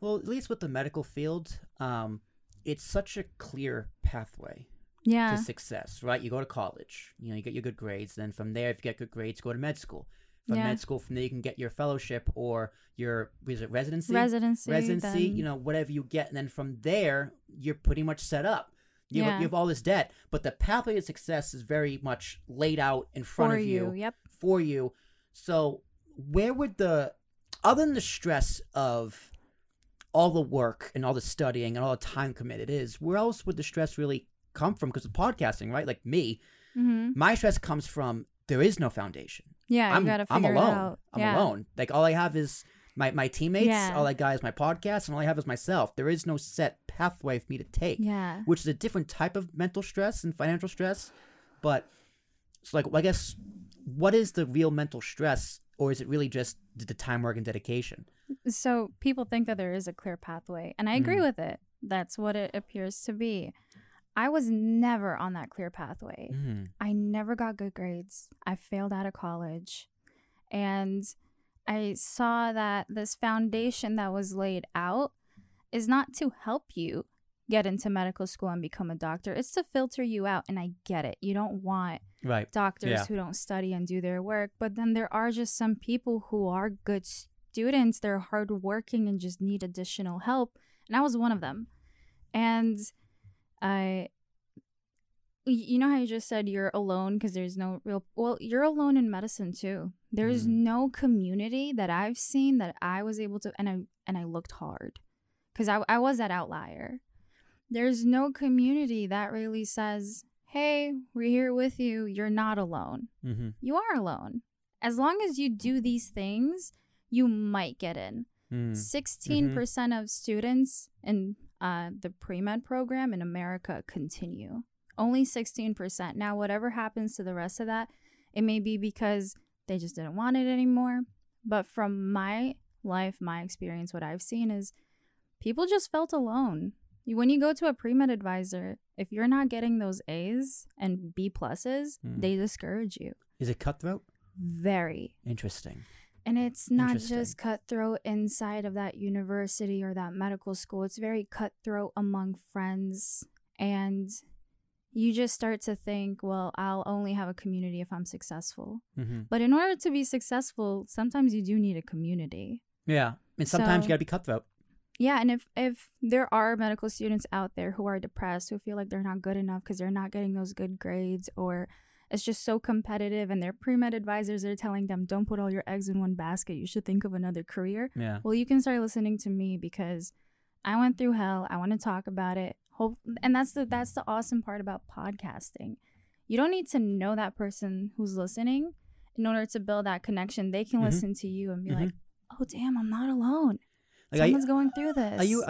Well, at least with the medical field, um, it's such a clear pathway Yeah. to success, right? You go to college, you know, you get your good grades. Then from there, if you get good grades, go to med school. From Yeah. med school, from there you can get your fellowship or your is it residency? Residency. residency, then- you know, whatever you get, and then from there, you're pretty much set up. You, have, Yeah. you have all this debt, but the pathway to success is very much laid out in front for of you. Yep. for you. So, where would the, other than the stress of all the work and all the studying and all the time committed is, where else would the stress really come from? Because of podcasting, right? Like me, Mm-hmm. my stress comes from there is no foundation. Yeah. I'm, gotta I'm alone. I'm yeah. alone. Like all I have is my, my teammates. Yeah. All I got is my podcast, and all I have is myself. There is no set pathway for me to take, Yeah. which is a different type of mental stress and financial stress. But it's like, I guess, what is the real mental stress, or is it really just the time, work, and dedication? So people think that there is a clear pathway, and I agree Mm. with it. That's what it appears to be. I was never on that clear pathway. Mm. I never got good grades. I failed out of college. And I saw that this foundation that was laid out is not to help you get into medical school and become a doctor. It's to filter you out. And I get it. You don't want Right. doctors Yeah. who don't study and do their work. But then there are just some people who are good students. They're hardworking and just need additional help. And I was one of them. And I, you know how you just said you're alone because there's no real, well, you're alone in medicine too. There's Mm. no community that I've seen that I was able to, and I, and I looked hard because I, I was that outlier. There's no community that really says, hey, we're here with you. You're not alone. Mm-hmm. You are alone. As long as you do these things, you might get in. Mm. 16% of students in uh, the pre med program in America continue. Only 16%. Now, whatever happens to the rest of that, it may be because they just didn't want it anymore. But from my life, my experience, what I've seen is people just felt alone. When you go to a pre med advisor, if you're not getting those A's and B pluses, Hmm. they discourage you. Is it cutthroat? Very. Interesting. And it's not just cutthroat inside of that university or that medical school. It's very cutthroat among friends. And you just start to think, well, I'll only have a community if I'm successful. Mm-hmm. But in order to be successful, sometimes you do need a community. Yeah. And sometimes So- you gotta be cutthroat. Yeah, and if if there are medical students out there who are depressed, who feel like they're not good enough because they're not getting those good grades, or it's just so competitive, and their pre med advisors are telling them, "Don't put all your eggs in one basket. You should think of another career." Yeah. Well, you can start listening to me because I went through hell. I want to talk about it. Hope, and that's the that's the awesome part about podcasting. You don't need to know that person who's listening in order to build that connection. They can Mhm. listen to you and be Mhm. like, "Oh, damn, I'm not alone." Like, are you- Someone's going through this. Are you